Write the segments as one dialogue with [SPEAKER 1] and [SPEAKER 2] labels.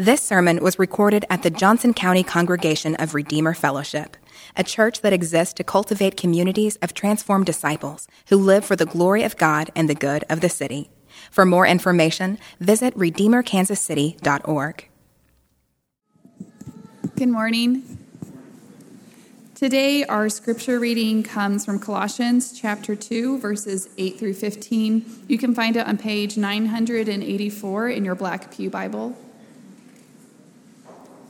[SPEAKER 1] This sermon was recorded at the Johnson County Congregation of Redeemer Fellowship, a church that exists to cultivate communities of transformed disciples who live for the glory of God and the good of the city. For more information, visit redeemerkansascity.org.
[SPEAKER 2] Good morning. Today, our scripture reading comes from Colossians chapter 2, verses 8 through 15. You can find it on page 984 in your Black Pew Bible.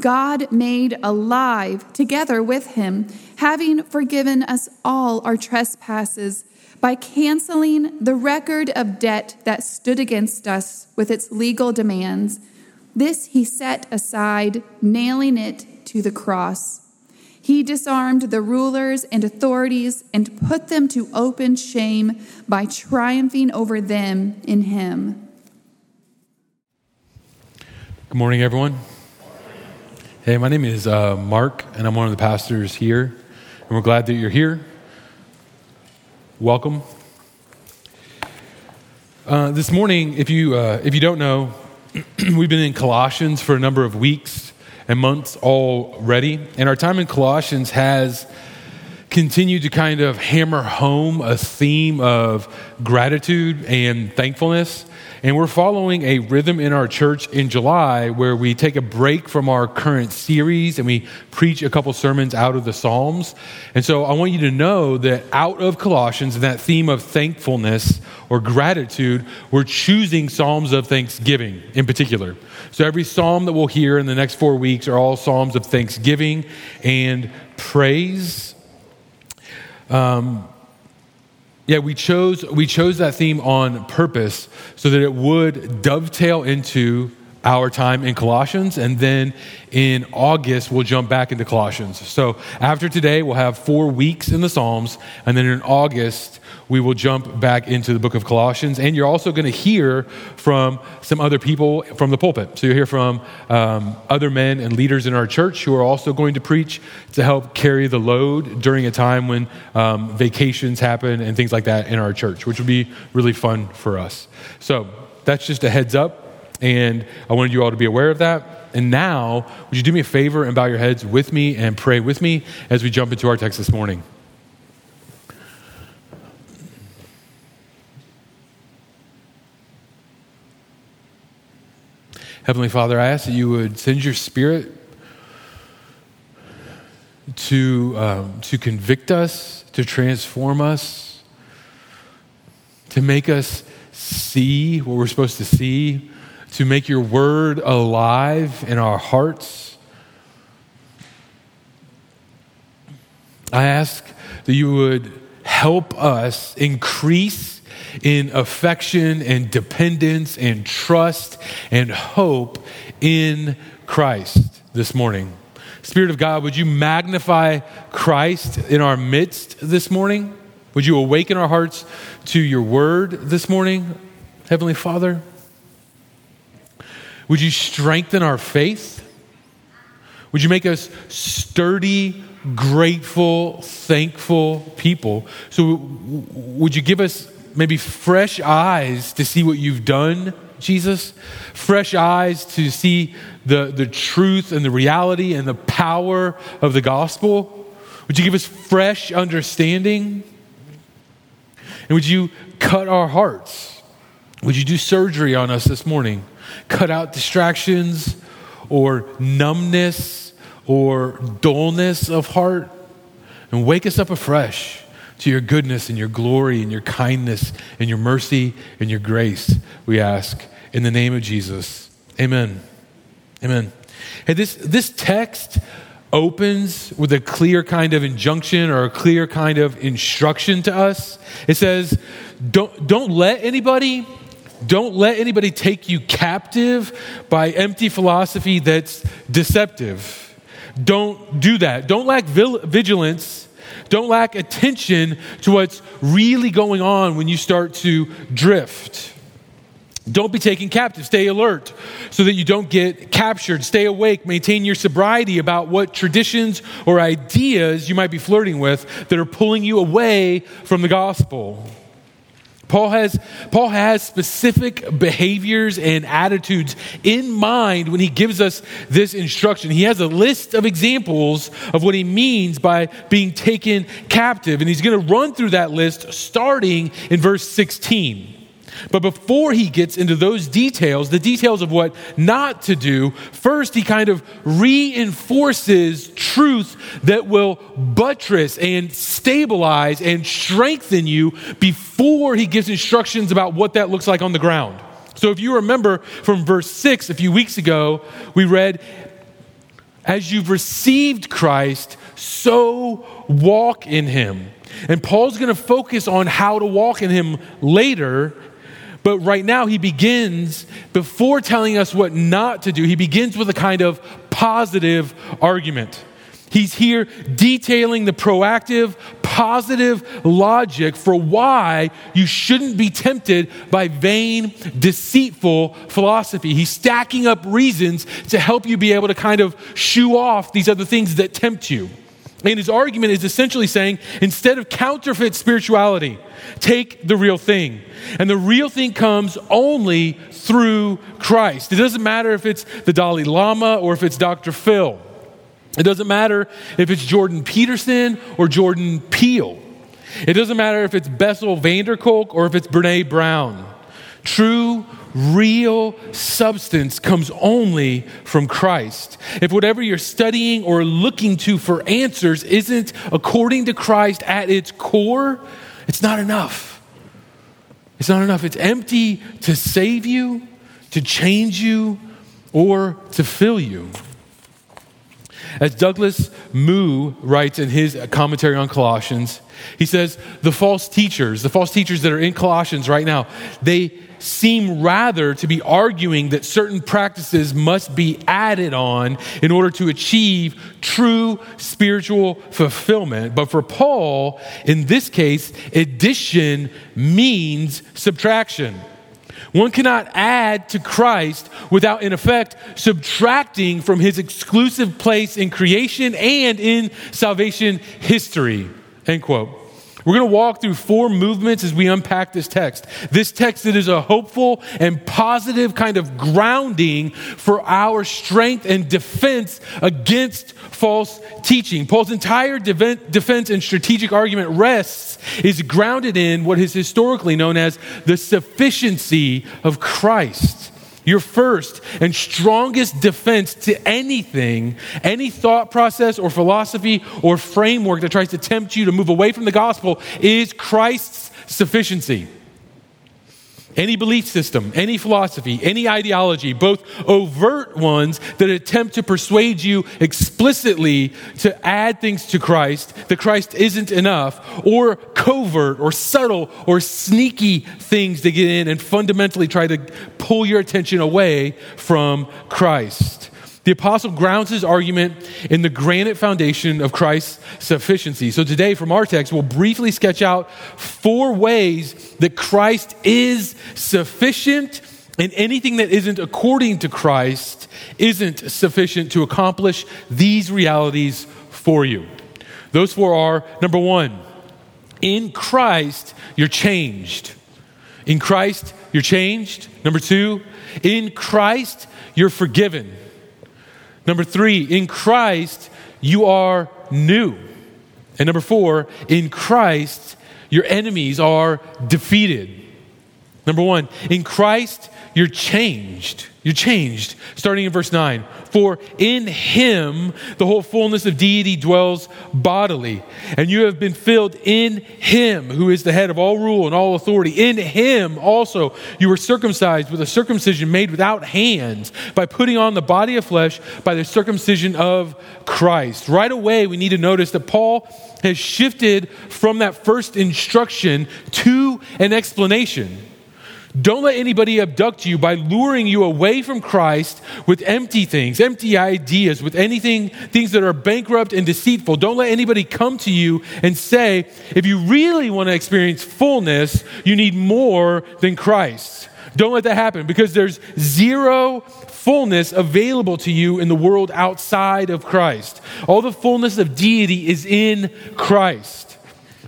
[SPEAKER 2] God made alive together with him, having forgiven us all our trespasses by canceling the record of debt that stood against us with its legal demands. This he set aside, nailing it to the cross. He disarmed the rulers and authorities and put them to open shame by triumphing over them in him.
[SPEAKER 3] Good morning, everyone. Hey, my name is uh, Mark, and I'm one of the pastors here, and we're glad that you're here. Welcome. Uh, this morning, if you uh, if you don't know, we've been in Colossians for a number of weeks and months already, and our time in Colossians has continued to kind of hammer home a theme of gratitude and thankfulness. And we're following a rhythm in our church in July where we take a break from our current series and we preach a couple sermons out of the Psalms. And so I want you to know that out of Colossians, and that theme of thankfulness or gratitude, we're choosing Psalms of thanksgiving in particular. So every Psalm that we'll hear in the next four weeks are all Psalms of thanksgiving and praise. Um, yeah, we chose, we chose that theme on purpose so that it would dovetail into our time in Colossians, and then in August, we'll jump back into Colossians. So after today, we'll have four weeks in the Psalms, and then in August, we will jump back into the book of Colossians. And you're also going to hear from some other people from the pulpit. So you'll hear from um, other men and leaders in our church who are also going to preach to help carry the load during a time when um, vacations happen and things like that in our church, which will be really fun for us. So that's just a heads up. And I wanted you all to be aware of that. And now, would you do me a favor and bow your heads with me and pray with me as we jump into our text this morning? Heavenly Father, I ask that you would send your spirit to, um, to convict us, to transform us, to make us see what we're supposed to see to make your word alive in our hearts. I ask that you would help us increase in affection and dependence and trust and hope in Christ this morning. Spirit of God, would you magnify Christ in our midst this morning? Would you awaken our hearts to your word this morning, Heavenly Father? Would you strengthen our faith? Would you make us sturdy, grateful, thankful people? So, would you give us maybe fresh eyes to see what you've done, Jesus? Fresh eyes to see the, the truth and the reality and the power of the gospel? Would you give us fresh understanding? And would you cut our hearts? Would you do surgery on us this morning? Cut out distractions or numbness or dullness of heart and wake us up afresh to your goodness and your glory and your kindness and your mercy and your grace, we ask in the name of Jesus. Amen. Amen. Hey, this, this text opens with a clear kind of injunction or a clear kind of instruction to us. It says, don't, don't let anybody don't let anybody take you captive by empty philosophy that's deceptive. Don't do that. Don't lack vigilance. Don't lack attention to what's really going on when you start to drift. Don't be taken captive. Stay alert so that you don't get captured. Stay awake. Maintain your sobriety about what traditions or ideas you might be flirting with that are pulling you away from the gospel. Paul has, Paul has specific behaviors and attitudes in mind when he gives us this instruction. He has a list of examples of what he means by being taken captive. And he's going to run through that list starting in verse 16. But before he gets into those details, the details of what not to do, first he kind of reinforces truth that will buttress and stabilize and strengthen you before he gives instructions about what that looks like on the ground. So if you remember from verse 6 a few weeks ago, we read, As you've received Christ, so walk in him. And Paul's going to focus on how to walk in him later but right now, he begins, before telling us what not to do, he begins with a kind of positive argument. He's here detailing the proactive, positive logic for why you shouldn't be tempted by vain, deceitful philosophy. He's stacking up reasons to help you be able to kind of shoo off these other things that tempt you. And his argument is essentially saying instead of counterfeit spirituality, take the real thing. And the real thing comes only through Christ. It doesn't matter if it's the Dalai Lama or if it's Dr. Phil. It doesn't matter if it's Jordan Peterson or Jordan Peele. It doesn't matter if it's Bessel van der Kolk or if it's Brene Brown. True real substance comes only from Christ. If whatever you're studying or looking to for answers isn't according to Christ at its core, it's not enough. It's not enough. It's empty to save you, to change you, or to fill you. As Douglas Moo writes in his commentary on Colossians, he says, the false teachers, the false teachers that are in Colossians right now, they seem rather to be arguing that certain practices must be added on in order to achieve true spiritual fulfillment. But for Paul, in this case, addition means subtraction. One cannot add to Christ without, in effect, subtracting from his exclusive place in creation and in salvation history. End quote. We're going to walk through four movements as we unpack this text. This text that is a hopeful and positive kind of grounding for our strength and defense against false teaching. Paul's entire defense and strategic argument rests is grounded in what is historically known as the sufficiency of Christ. Your first and strongest defense to anything, any thought process or philosophy or framework that tries to tempt you to move away from the gospel is Christ's sufficiency. Any belief system, any philosophy, any ideology, both overt ones that attempt to persuade you explicitly to add things to Christ, that Christ isn't enough, or covert or subtle or sneaky things that get in and fundamentally try to pull your attention away from Christ. The apostle grounds his argument in the granite foundation of Christ's sufficiency. So today, from our text, we'll briefly sketch out four ways that Christ is sufficient, and anything that isn't according to Christ isn't sufficient to accomplish these realities for you. Those four are number one, in Christ, you're changed. In Christ, you're changed. Number two, in Christ, you're forgiven. Number three, in Christ, you are new. And number four, in Christ, your enemies are defeated. Number one, in Christ, you're changed. You're changed. Starting in verse 9. For in him the whole fullness of deity dwells bodily, and you have been filled in him who is the head of all rule and all authority. In him also you were circumcised with a circumcision made without hands by putting on the body of flesh by the circumcision of Christ. Right away, we need to notice that Paul has shifted from that first instruction to an explanation. Don't let anybody abduct you by luring you away from Christ with empty things, empty ideas, with anything, things that are bankrupt and deceitful. Don't let anybody come to you and say, if you really want to experience fullness, you need more than Christ. Don't let that happen because there's zero fullness available to you in the world outside of Christ. All the fullness of deity is in Christ.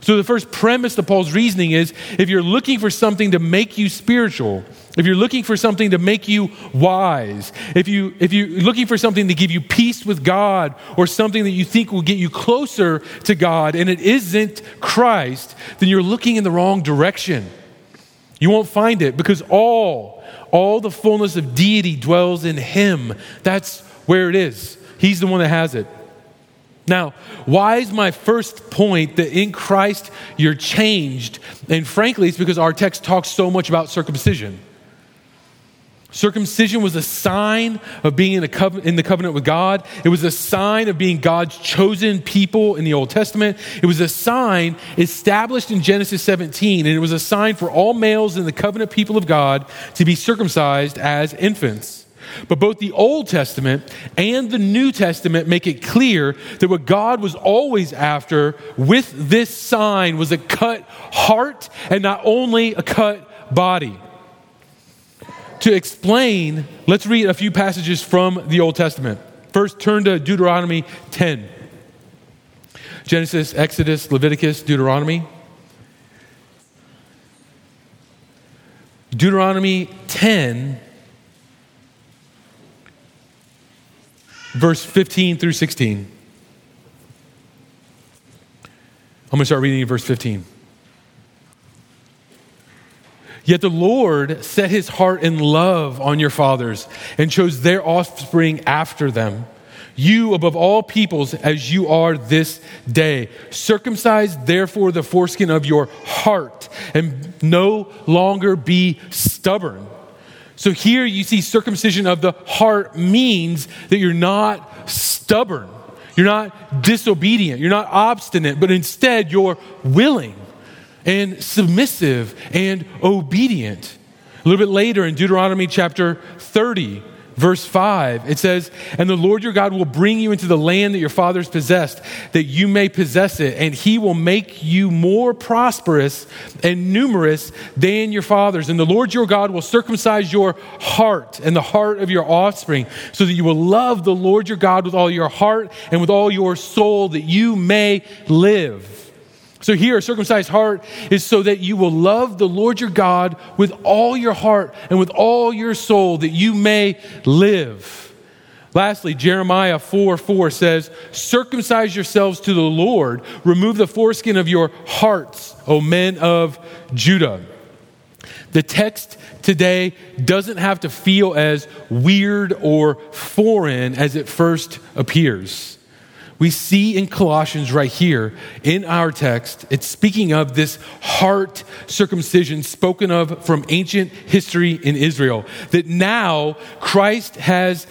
[SPEAKER 3] So, the first premise of Paul's reasoning is if you're looking for something to make you spiritual, if you're looking for something to make you wise, if, you, if you're looking for something to give you peace with God or something that you think will get you closer to God and it isn't Christ, then you're looking in the wrong direction. You won't find it because all, all the fullness of deity dwells in Him. That's where it is. He's the one that has it. Now, why is my first point that in Christ you're changed? And frankly, it's because our text talks so much about circumcision. Circumcision was a sign of being in, co- in, the covenant with God. It was a sign of being God's chosen people in the Old Testament. It was a sign established in Genesis 17, and it was a sign for all males in the covenant people of God to be circumcised as infants. But both the Old Testament and the New Testament make it clear that what God was always after with this sign was a cut heart and not only a cut body. To explain, let's read a few passages from the Old Testament. First, turn to Deuteronomy 10. Genesis, Exodus, Leviticus, Deuteronomy. Deuteronomy 10 verse 15 through 16. I'm going to start reading verse 15. Yet the Lord set his heart in love on your fathers and chose their offspring after them. You above all peoples as you are this day. Circumcise therefore the foreskin of your heart and no longer be stubborn so here you see circumcision of the heart means that you're not stubborn, you're not disobedient, you're not obstinate, but instead you're willing and submissive and obedient. A little bit later in Deuteronomy chapter 30, verse 5, it says, And the Lord your God will bring you into the land that your fathers possessed, that you may possess it, and he will make you more prosperous and numerous than your fathers. And the Lord your God will circumcise your heart and the heart of your offspring, so that you will love the Lord your God with all your heart and with all your soul, that you may live. So, here, a circumcised heart is so that you will love the Lord your God with all your heart and with all your soul, that you may live. Lastly, Jeremiah 4 4 says, Circumcise yourselves to the Lord, remove the foreskin of your hearts, O men of Judah. The text today doesn't have to feel as weird or foreign as it first appears we see in Colossians right here in our text, it's speaking of this heart circumcision spoken of from ancient history in Israel. That now Christ has,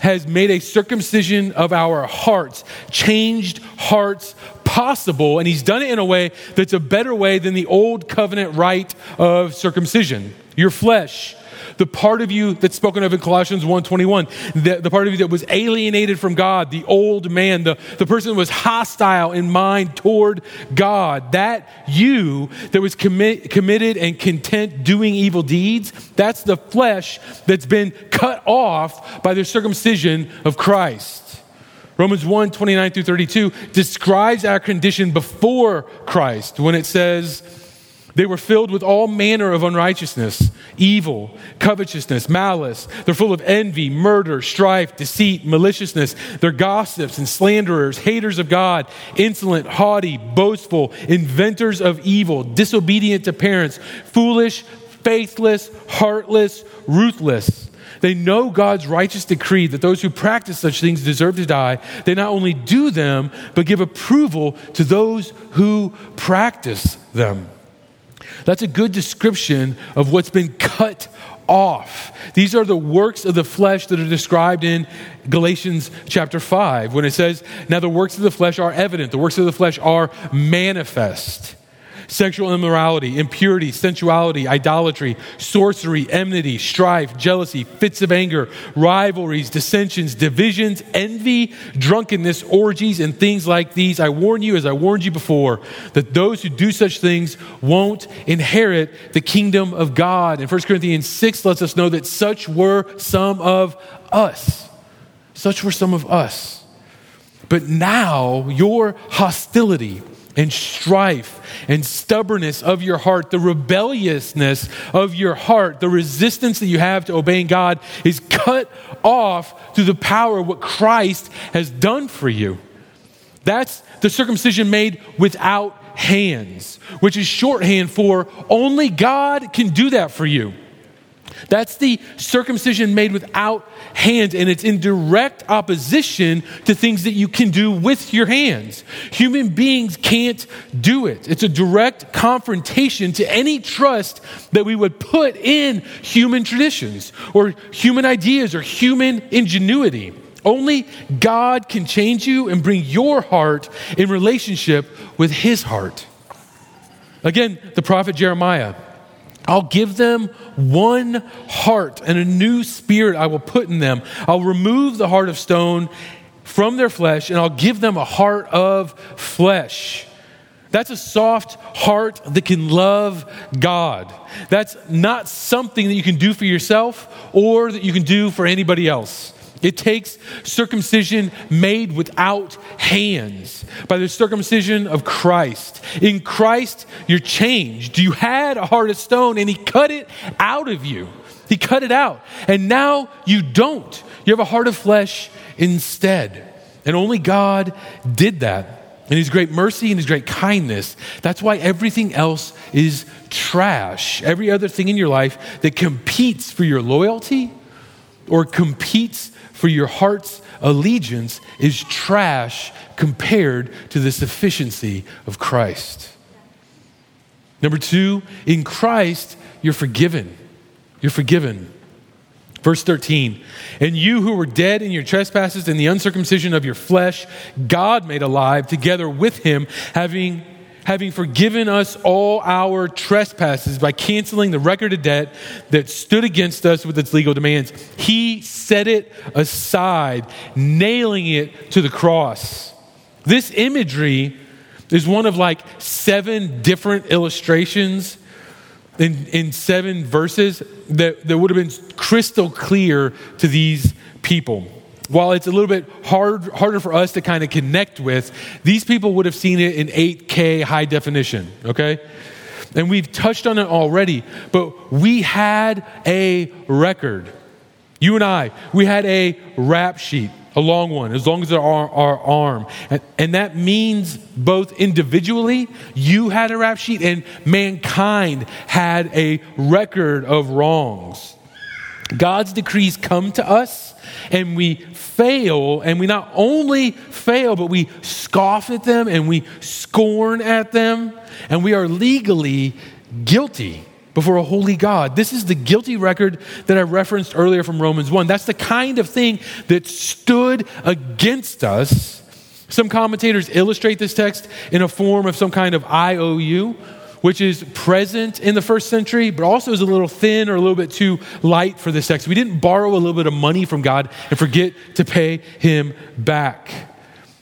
[SPEAKER 3] has made a circumcision of our hearts, changed hearts possible, and he's done it in a way that's a better way than the old covenant rite of circumcision. Your flesh the part of you that's spoken of in Colossians 1.21, the, the part of you that was alienated from God, the old man, the, the person was hostile in mind toward God, that you that was commit, committed and content doing evil deeds, that's the flesh that's been cut off by the circumcision of Christ. Romans 1 29 through 32 describes our condition before Christ when it says, they were filled with all manner of unrighteousness, evil, covetousness, malice. They're full of envy, murder, strife, deceit, maliciousness. They're gossips and slanderers, haters of God, insolent, haughty, boastful, inventors of evil, disobedient to parents, foolish, faithless, heartless, ruthless. They know God's righteous decree that those who practice such things deserve to die. They not only do them, but give approval to those who practice them. That's a good description of what's been cut off. These are the works of the flesh that are described in Galatians chapter 5 when it says, Now the works of the flesh are evident, the works of the flesh are manifest sexual immorality, impurity, sensuality, idolatry, sorcery, enmity, strife, jealousy, fits of anger, rivalries, dissensions, divisions, envy, drunkenness, orgies, and things like these. I warn you, as I warned you before, that those who do such things won't inherit the kingdom of God. And 1 Corinthians 6 lets us know that such were some of us. Such were some of us. But now your hostility, and strife and stubbornness of your heart, the rebelliousness of your heart, the resistance that you have to obeying God is cut off through the power of what Christ has done for you. That's the circumcision made without hands, which is shorthand for only God can do that for you. That's the circumcision made without hands, and it's in direct opposition to things that you can do with your hands. Human beings can't do it. It's a direct confrontation to any trust that we would put in human traditions or human ideas or human ingenuity. Only God can change you and bring your heart in relationship with His heart. Again, the prophet Jeremiah I'll give them one heart and a new spirit I will put in them. I'll remove the heart of stone from their flesh and I'll give them a heart of flesh. That's a soft heart that can love God. That's not something that you can do for yourself or that you can do for anybody else. It takes circumcision made without hands by the circumcision of Christ. In Christ, you're changed. You had a heart of stone and He cut it out of you. He cut it out. And now you don't. You have a heart of flesh instead. And only God did that. And His great mercy and His great kindness. That's why everything else is trash. Every other thing in your life that competes for your loyalty or competes for your heart's allegiance is trash compared to the sufficiency of Christ. Number two, in Christ, you're forgiven. You're forgiven. Verse 13, and you who were dead in your trespasses and the uncircumcision of your flesh, God made alive together with him, having having forgiven us all our trespasses by canceling the record of debt that stood against us with its legal demands. He set it aside, nailing it to the cross. This imagery is one of like seven different illustrations in, in seven verses that, that would have been crystal clear to these people while it's a little bit hard, harder for us to kind of connect with, these people would have seen it in 8K high definition, okay? And we've touched on it already, but we had a record. You and I, we had a rap sheet, a long one, as long as our, our arm. And, and that means both individually, you had a rap sheet, and mankind had a record of wrongs. God's decrees come to us and we fail, and we not only fail, but we scoff at them and we scorn at them, and we are legally guilty before a holy God. This is the guilty record that I referenced earlier from Romans 1. That's the kind of thing that stood against us. Some commentators illustrate this text in a form of some kind of IOU, which is present in the first century, but also is a little thin or a little bit too light for this text. We didn't borrow a little bit of money from God and forget to pay Him back.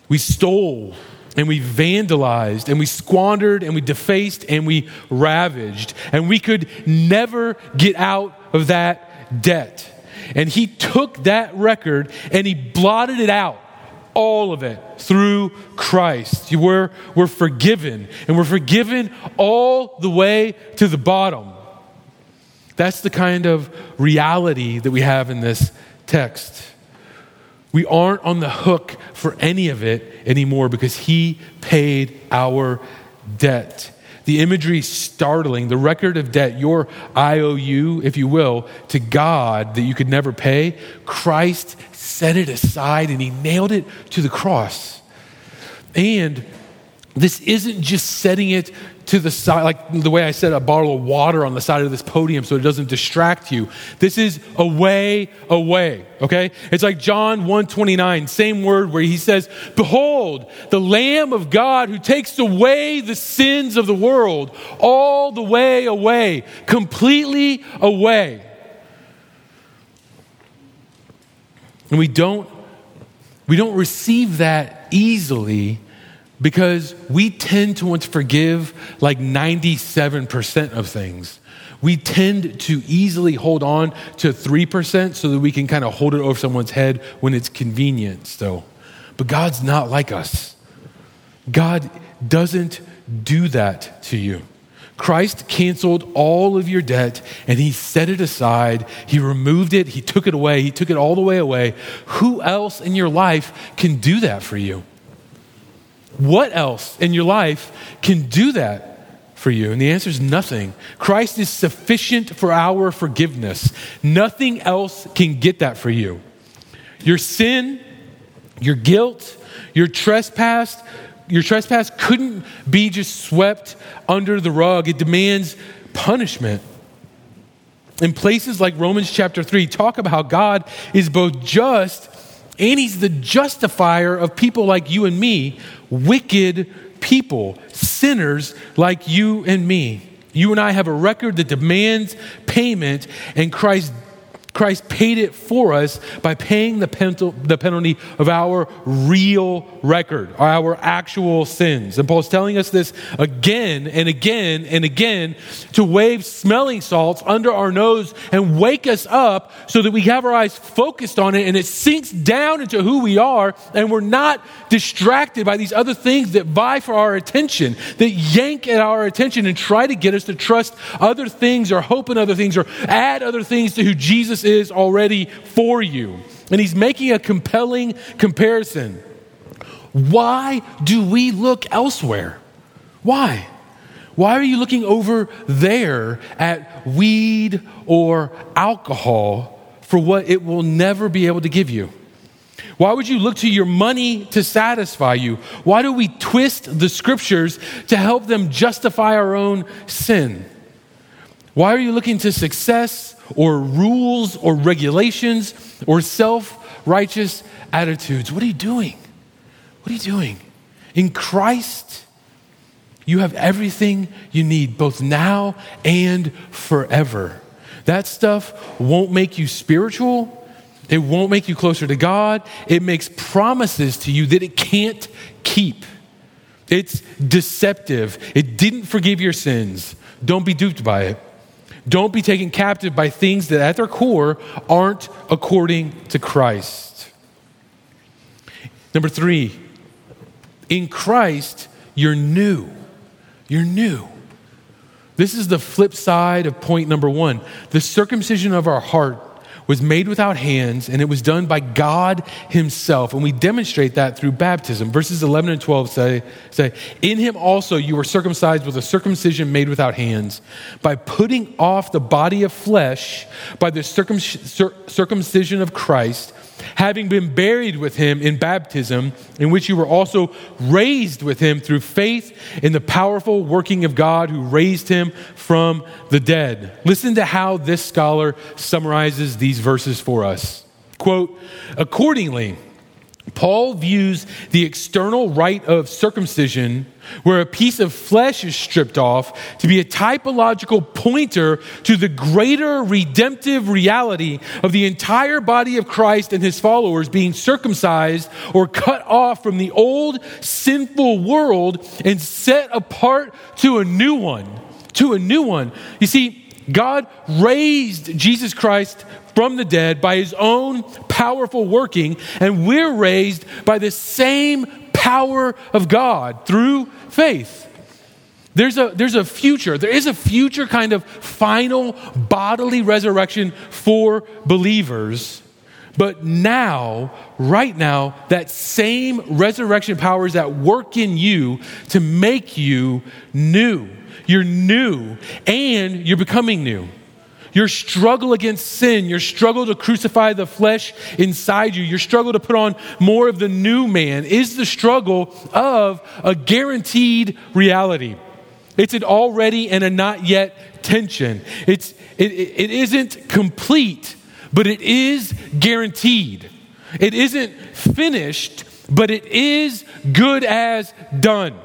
[SPEAKER 3] We stole and we vandalized and we squandered and we defaced and we ravaged. And we could never get out of that debt. And He took that record and He blotted it out all of it through Christ. We're, we're forgiven, and we're forgiven all the way to the bottom. That's the kind of reality that we have in this text. We aren't on the hook for any of it anymore because He paid our debt. The imagery startling, the record of debt, your IOU, if you will, to God that you could never pay, Christ set it aside and he nailed it to the cross. And this isn't just setting it to the side, like the way I said, a bottle of water on the side of this podium so it doesn't distract you. This is away, away, okay? It's like John 129, same word where he says, Behold, the Lamb of God who takes away the sins of the world, all the way away, completely away. And we don't, we don't receive that easily because we tend to want to forgive like 97% of things. We tend to easily hold on to 3% so that we can kind of hold it over someone's head when it's convenient still. But God's not like us. God doesn't do that to you. Christ canceled all of your debt and he set it aside. He removed it. He took it away. He took it all the way away. Who else in your life can do that for you? What else in your life can do that for you? And the answer is nothing. Christ is sufficient for our forgiveness. Nothing else can get that for you. Your sin, your guilt, your trespass, your trespass couldn't be just swept under the rug. It demands punishment. In places like Romans chapter 3, talk about how God is both just and he's the justifier of people like you and me, wicked people, sinners like you and me. You and I have a record that demands payment, and Christ Christ paid it for us by paying the, penalty of our real record, our actual sins. And Paul's telling us this again and again and again to wave smelling salts under our nose and wake us up so that we have our eyes focused on it and it sinks down into who we are and we're not distracted by these other things that vie for our attention, that yank at our attention and try to get us to trust other things or hope in other things or add other things to who Jesus is already for you. And he's making a compelling comparison. Why do we look elsewhere? Why? Why are you looking over there at weed or alcohol for what it will never be able to give you? Why would you look to your money to satisfy you? Why do we twist the scriptures to help them justify our own sin? Why are you looking to success or rules or regulations or self righteous attitudes. What are you doing? What are you doing? In Christ, you have everything you need, both now and forever. That stuff won't make you spiritual. It won't make you closer to God. It makes promises to you that it can't keep. It's deceptive. It didn't forgive your sins. Don't be duped by it. Don't be taken captive by things that at their core aren't according to Christ. Number three, in Christ, you're new. You're new. This is the flip side of point number one. The circumcision of our heart was made without hands and it was done by God Himself. And we demonstrate that through baptism. Verses 11 and 12 say, say In Him also you were circumcised with a circumcision made without hands, by putting off the body of flesh by the circumcision of Christ having been buried with him in baptism, in which you were also raised with him through faith in the powerful working of God who raised him from the dead. Listen to how this scholar summarizes these verses for us. Quote, accordingly, Paul views the external rite of circumcision, where a piece of flesh is stripped off, to be a typological pointer to the greater redemptive reality of the entire body of Christ and his followers being circumcised or cut off from the old sinful world and set apart to a new one. To a new one. You see, God raised Jesus Christ from the dead by his own powerful working, and we're raised by the same power of God through faith. There's a, there's a future, there is a future kind of final bodily resurrection for believers, But now, right now, that same resurrection power is at work in you to make you new. You're new and you're becoming new. Your struggle against sin, your struggle to crucify the flesh inside you, your struggle to put on more of the new man is the struggle of a guaranteed reality. It's an already and a not yet tension. It's, it, it isn't complete but it is guaranteed. It isn't finished, but it is good as done.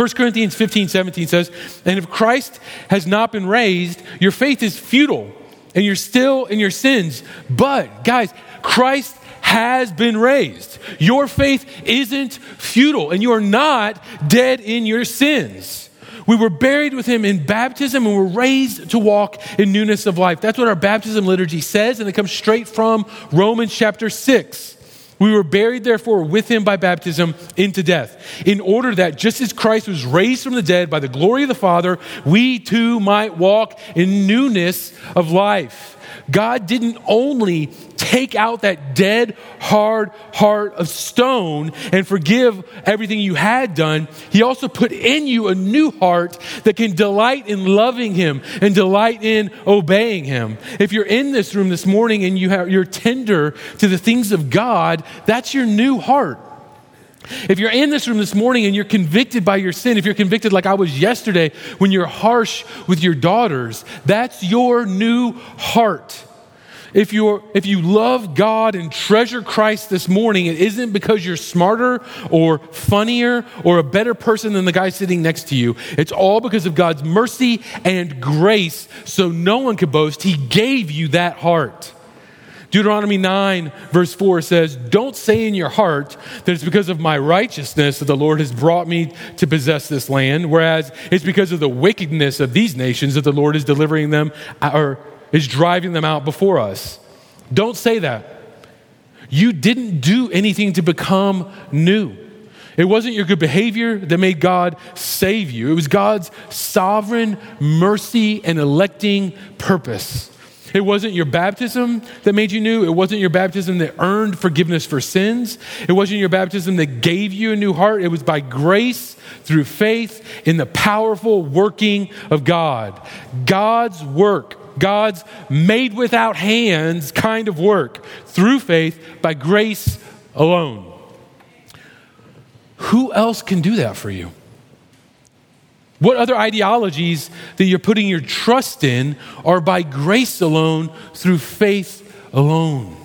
[SPEAKER 3] 1 Corinthians 15, 17 says, And if Christ has not been raised, your faith is futile and you're still in your sins. But, guys, Christ has been raised. Your faith isn't futile and you are not dead in your sins. We were buried with him in baptism and were raised to walk in newness of life. That's what our baptism liturgy says, and it comes straight from Romans chapter 6. We were buried, therefore, with him by baptism into death, in order that just as Christ was raised from the dead by the glory of the Father, we too might walk in newness of life. God didn't only take out that dead, hard heart of stone and forgive everything you had done, He also put in you a new heart that can delight in loving Him and delight in obeying Him. If you're in this room this morning and you have, you're tender to the things of God, that's your new heart. If you're in this room this morning and you're convicted by your sin, if you're convicted like I was yesterday when you're harsh with your daughters, that's your new heart. If, you're, if you love God and treasure Christ this morning, it isn't because you're smarter or funnier or a better person than the guy sitting next to you. It's all because of God's mercy and grace, so no one could boast. He gave you that heart. Deuteronomy 9, verse 4 says, Don't say in your heart that it's because of my righteousness that the Lord has brought me to possess this land, whereas it's because of the wickedness of these nations that the Lord is delivering them or is driving them out before us. Don't say that. You didn't do anything to become new. It wasn't your good behavior that made God save you. It was God's sovereign mercy and electing purpose. It wasn't your baptism that made you new. It wasn't your baptism that earned forgiveness for sins. It wasn't your baptism that gave you a new heart. It was by grace through faith in the powerful working of God. God's work, God's made without hands kind of work through faith by grace alone. Who else can do that for you? What other ideologies that you're putting your trust in are by grace alone, through faith alone?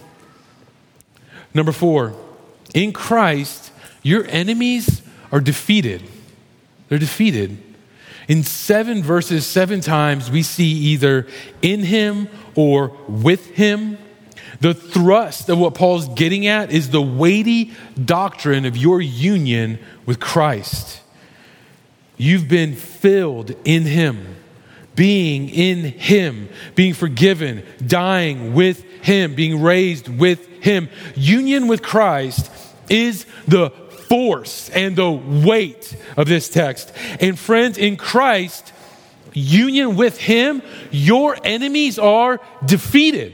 [SPEAKER 3] Number four, in Christ, your enemies are defeated. They're defeated. In seven verses, seven times, we see either in him or with him. The thrust of what Paul's getting at is the weighty doctrine of your union with Christ. You've been filled in Him, being in Him, being forgiven, dying with Him, being raised with Him. Union with Christ is the force and the weight of this text. And friends, in Christ, union with Him, your enemies are defeated.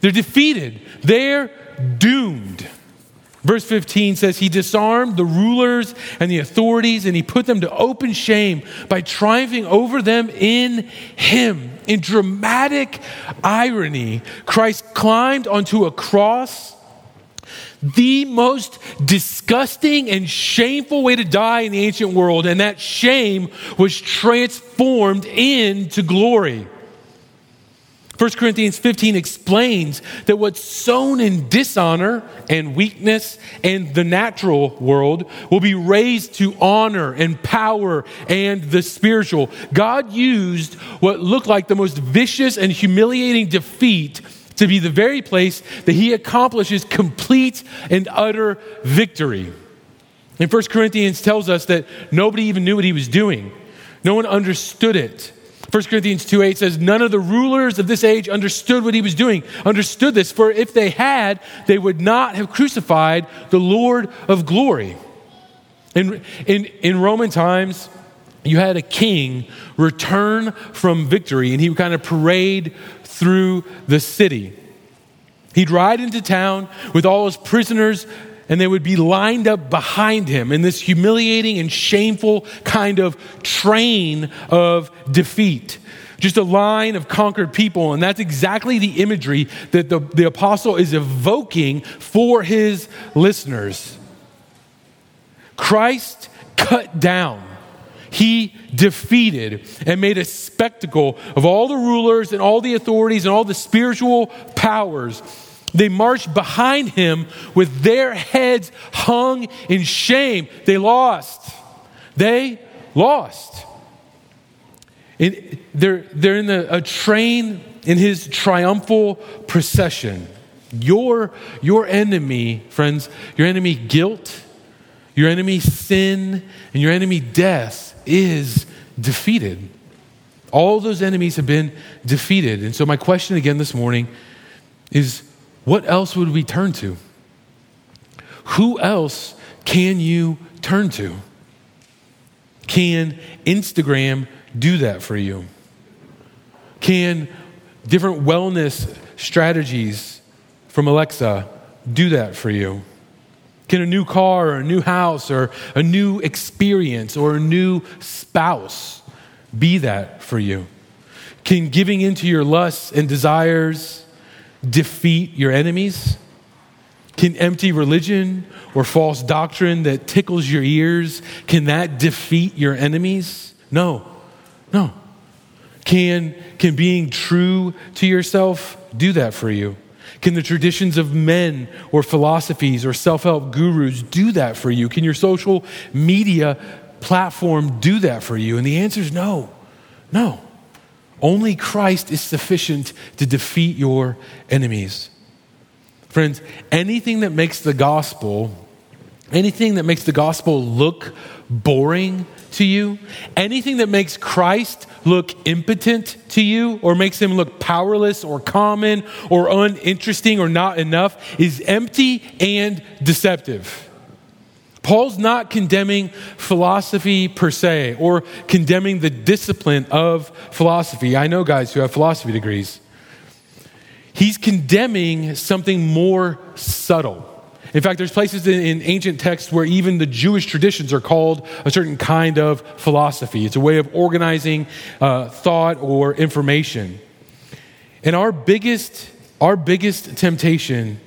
[SPEAKER 3] They're defeated. They're doomed. Verse 15 says, He disarmed the rulers and the authorities, and He put them to open shame by triumphing over them in Him. In dramatic irony, Christ climbed onto a cross, the most disgusting and shameful way to die in the ancient world, and that shame was transformed into glory. 1 Corinthians 15 explains that what's sown in dishonor and weakness and the natural world will be raised to honor and power and the spiritual. God used what looked like the most vicious and humiliating defeat to be the very place that he accomplishes complete and utter victory. And 1 Corinthians tells us that nobody even knew what he was doing. No one understood it. 1 Corinthians 2 8 says, None of the rulers of this age understood what he was doing, understood this, for if they had, they would not have crucified the Lord of glory. In, in, in Roman times, you had a king return from victory, and he would kind of parade through the city. He'd ride into town with all his prisoners, and they would be lined up behind him in this humiliating and shameful kind of train of defeat. Just a line of conquered people. And that's exactly the imagery that the, the apostle is evoking for his listeners. Christ cut down he defeated and made a spectacle of all the rulers and all the authorities and all the spiritual powers. They marched behind him with their heads hung in shame. They lost. They lost. They're, they're in the, a train in his triumphal procession. Your, your enemy, friends, your enemy guilt, your enemy sin, and your enemy death is defeated. All those enemies have been defeated. And so, my question again this morning is what else would we turn to? Who else can you turn to? Can Instagram do that for you? Can different wellness strategies from Alexa do that for you? Can a new car or a new house or a new experience or a new spouse be that for you? Can giving into your lusts and desires defeat your enemies? Can empty religion or false doctrine that tickles your ears, can that defeat your enemies? No. No. Can, can being true to yourself do that for you? Can the traditions of men or philosophies or self help gurus do that for you? Can your social media platform do that for you? And the answer is no. No. Only Christ is sufficient to defeat your enemies. Friends, anything that makes the gospel, anything that makes the gospel look boring to you, anything that makes Christ look impotent to you or makes him look powerless or common or uninteresting or not enough is empty and deceptive. Paul's not condemning philosophy per se or condemning the discipline of philosophy. I know guys who have philosophy degrees. He's condemning something more subtle. In fact, there's places in, in, ancient texts where even the Jewish traditions are called a certain kind of philosophy. It's a way of organizing uh, thought or information. And our biggest, our biggest temptation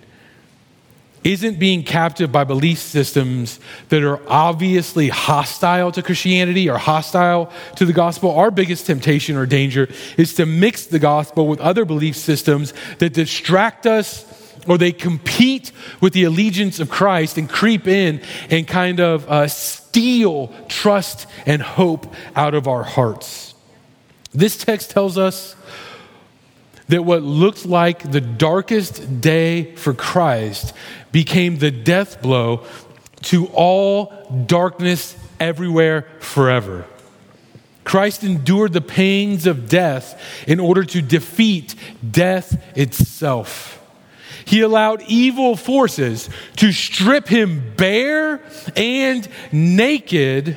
[SPEAKER 3] isn't being captive by belief systems that are obviously hostile to Christianity or hostile to the gospel. Our biggest temptation or danger is to mix the gospel with other belief systems that distract us or they compete with the allegiance of Christ and creep in and kind of uh, steal trust and hope out of our hearts. This text tells us that what looked like the darkest day for Christ became the death blow to all darkness everywhere forever. Christ endured the pains of death in order to defeat death itself. He allowed evil forces to strip him bare and naked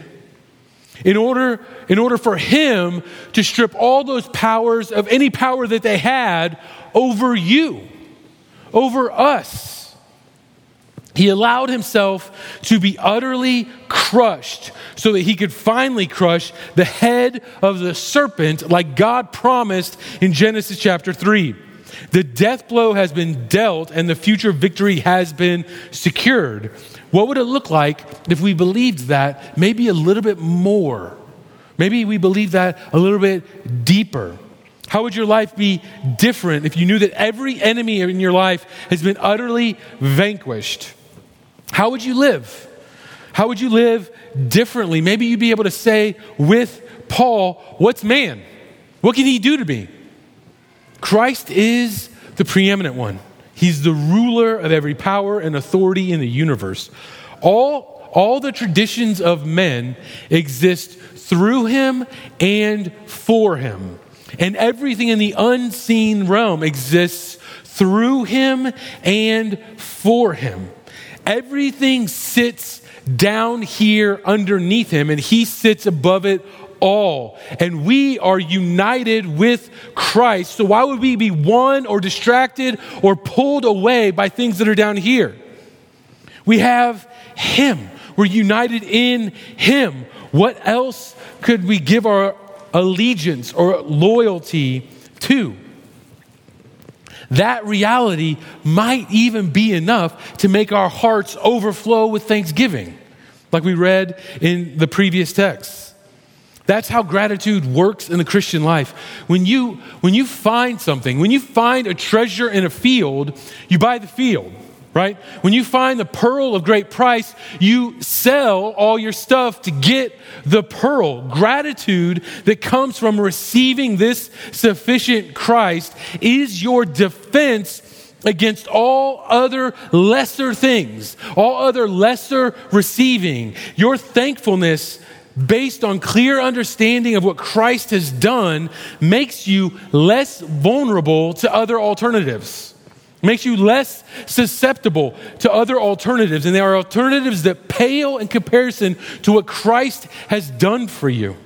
[SPEAKER 3] in order, in order for him to strip all those powers of any power that they had over you, over us. He allowed himself to be utterly crushed so that he could finally crush the head of the serpent like God promised in Genesis chapter 3. The death blow has been dealt and the future victory has been secured. What would it look like if we believed that maybe a little bit more? Maybe we believe that a little bit deeper. How would your life be different if you knew that every enemy in your life has been utterly vanquished? How would you live? How would you live differently? Maybe you'd be able to say with Paul, What's man? What can he do to me? Christ is the preeminent one. He's the ruler of every power and authority in the universe. All, all the traditions of men exist through him and for him. And everything in the unseen realm exists through him and for him. Everything sits down here underneath him, and he sits above it all. And we are united with Christ. So why would we be won or distracted or pulled away by things that are down here? We have Him. We're united in Him. What else could we give our allegiance or loyalty to? That reality might even be enough to make our hearts overflow with thanksgiving, like we read in the previous text. That's how gratitude works in the Christian life. When you, when you find something, when you find a treasure in a field, you buy the field right? When you find the pearl of great price, you sell all your stuff to get the pearl. Gratitude that comes from receiving this sufficient Christ is your defense against all other lesser things, all other lesser receiving. Your thankfulness based on clear understanding of what Christ has done makes you less vulnerable to other alternatives makes you less susceptible to other alternatives. And there are alternatives that pale in comparison to what Christ has done for you.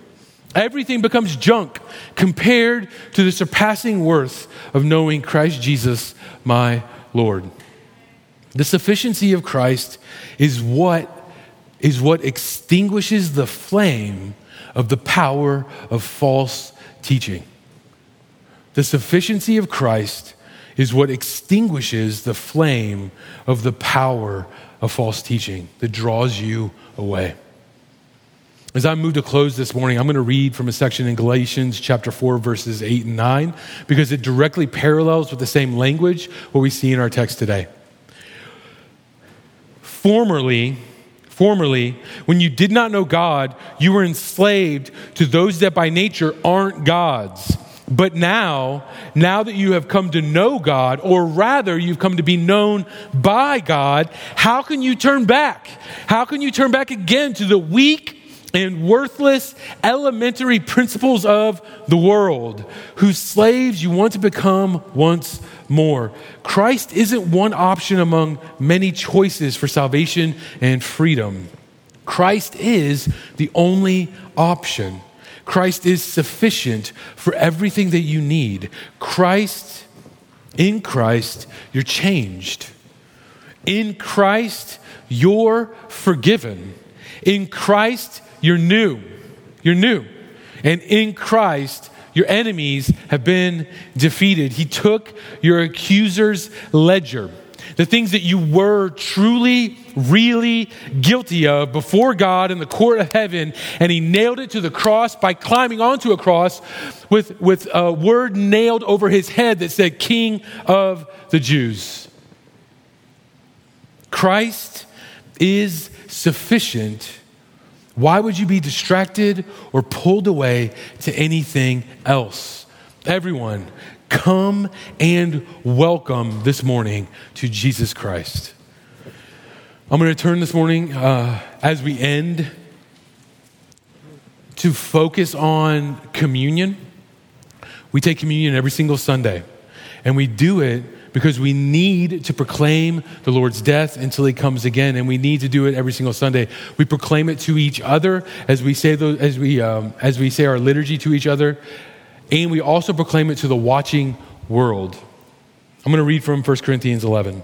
[SPEAKER 3] Everything becomes junk compared to the surpassing worth of knowing Christ Jesus, my Lord. The sufficiency of Christ is what, is what extinguishes the flame of the power of false teaching. The sufficiency of Christ is what extinguishes the flame of the power of false teaching that draws you away. As I move to close this morning, I'm going to read from a section in Galatians chapter 4, verses 8 and 9, because it directly parallels with the same language what we see in our text today. Formerly, Formerly, when you did not know God, you were enslaved to those that by nature aren't God's. But now, now that you have come to know God, or rather you've come to be known by God, how can you turn back? How can you turn back again to the weak and worthless elementary principles of the world, whose slaves you want to become once more? Christ isn't one option among many choices for salvation and freedom. Christ is the only option. Christ is sufficient for everything that you need. Christ, in Christ, you're changed. In Christ, you're forgiven. In Christ, you're new. You're new. And in Christ, your enemies have been defeated. He took your accuser's ledger the things that you were truly, really guilty of before God in the court of heaven, and he nailed it to the cross by climbing onto a cross with, with a word nailed over his head that said, King of the Jews. Christ is sufficient. Why would you be distracted or pulled away to anything else? Everyone, come and welcome this morning to Jesus Christ. I'm going to turn this morning uh, as we end to focus on communion. We take communion every single Sunday, and we do it because we need to proclaim the Lord's death until he comes again, and we need to do it every single Sunday. We proclaim it to each other as we say, those, as we, um, as we say our liturgy to each other, and we also proclaim it to the watching world. I'm going to read from 1 Corinthians 11.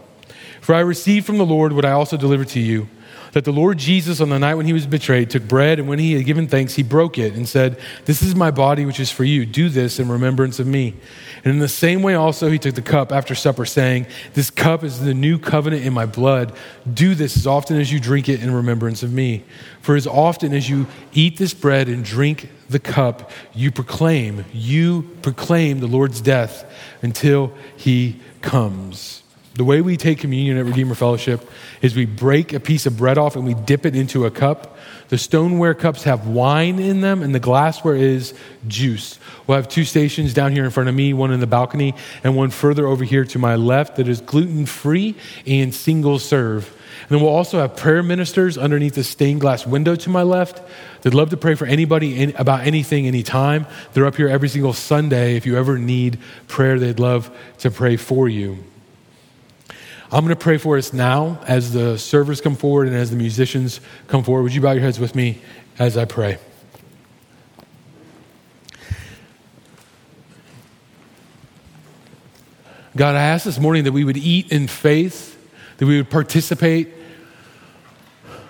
[SPEAKER 3] For I received from the Lord what I also delivered to you that the Lord Jesus, on the night when he was betrayed, took bread, and when he had given thanks, he broke it and said, This is my body, which is for you. Do this in remembrance of me. And in the same way, also, he took the cup after supper, saying, This cup is the new covenant in my blood. Do this as often as you drink it in remembrance of me. For as often as you eat this bread and drink the cup, you proclaim, you proclaim the Lord's death until he comes. The way we take communion at Redeemer Fellowship is we break a piece of bread off and we dip it into a cup. The stoneware cups have wine in them, and the glassware is juice. We'll have two stations down here in front of me, one in the balcony, and one further over here to my left that is gluten free and single serve. And then we'll also have prayer ministers underneath the stained glass window to my left. They'd love to pray for anybody about anything, anytime. They're up here every single Sunday. If you ever need prayer, they'd love to pray for you. I'm going to pray for us now as the servers come forward and as the musicians come forward. Would you bow your heads with me as I pray? God, I ask this morning that we would eat in faith that we would participate,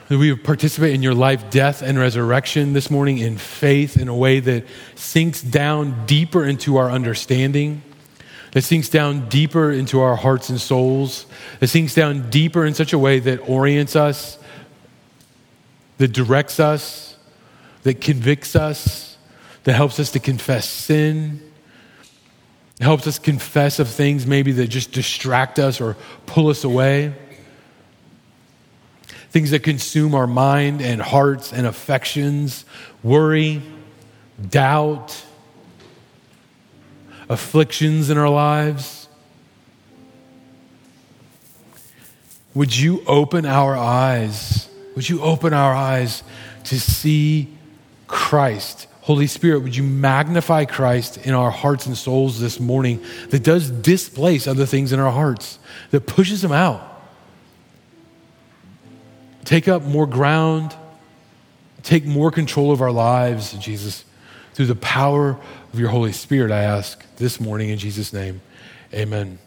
[SPEAKER 3] that we would participate in your life, death, and resurrection this morning in faith in a way that sinks down deeper into our understanding, that sinks down deeper into our hearts and souls, that sinks down deeper in such a way that orients us, that directs us, that convicts us, that helps us to confess sin helps us confess of things maybe that just distract us or pull us away. Things that consume our mind and hearts and affections, worry, doubt, afflictions in our lives. Would you open our eyes? Would you open our eyes to see Christ Holy Spirit, would you magnify Christ in our hearts and souls this morning that does displace other things in our hearts, that pushes them out? Take up more ground, take more control of our lives, Jesus, through the power of your Holy Spirit, I ask this morning in Jesus' name. Amen.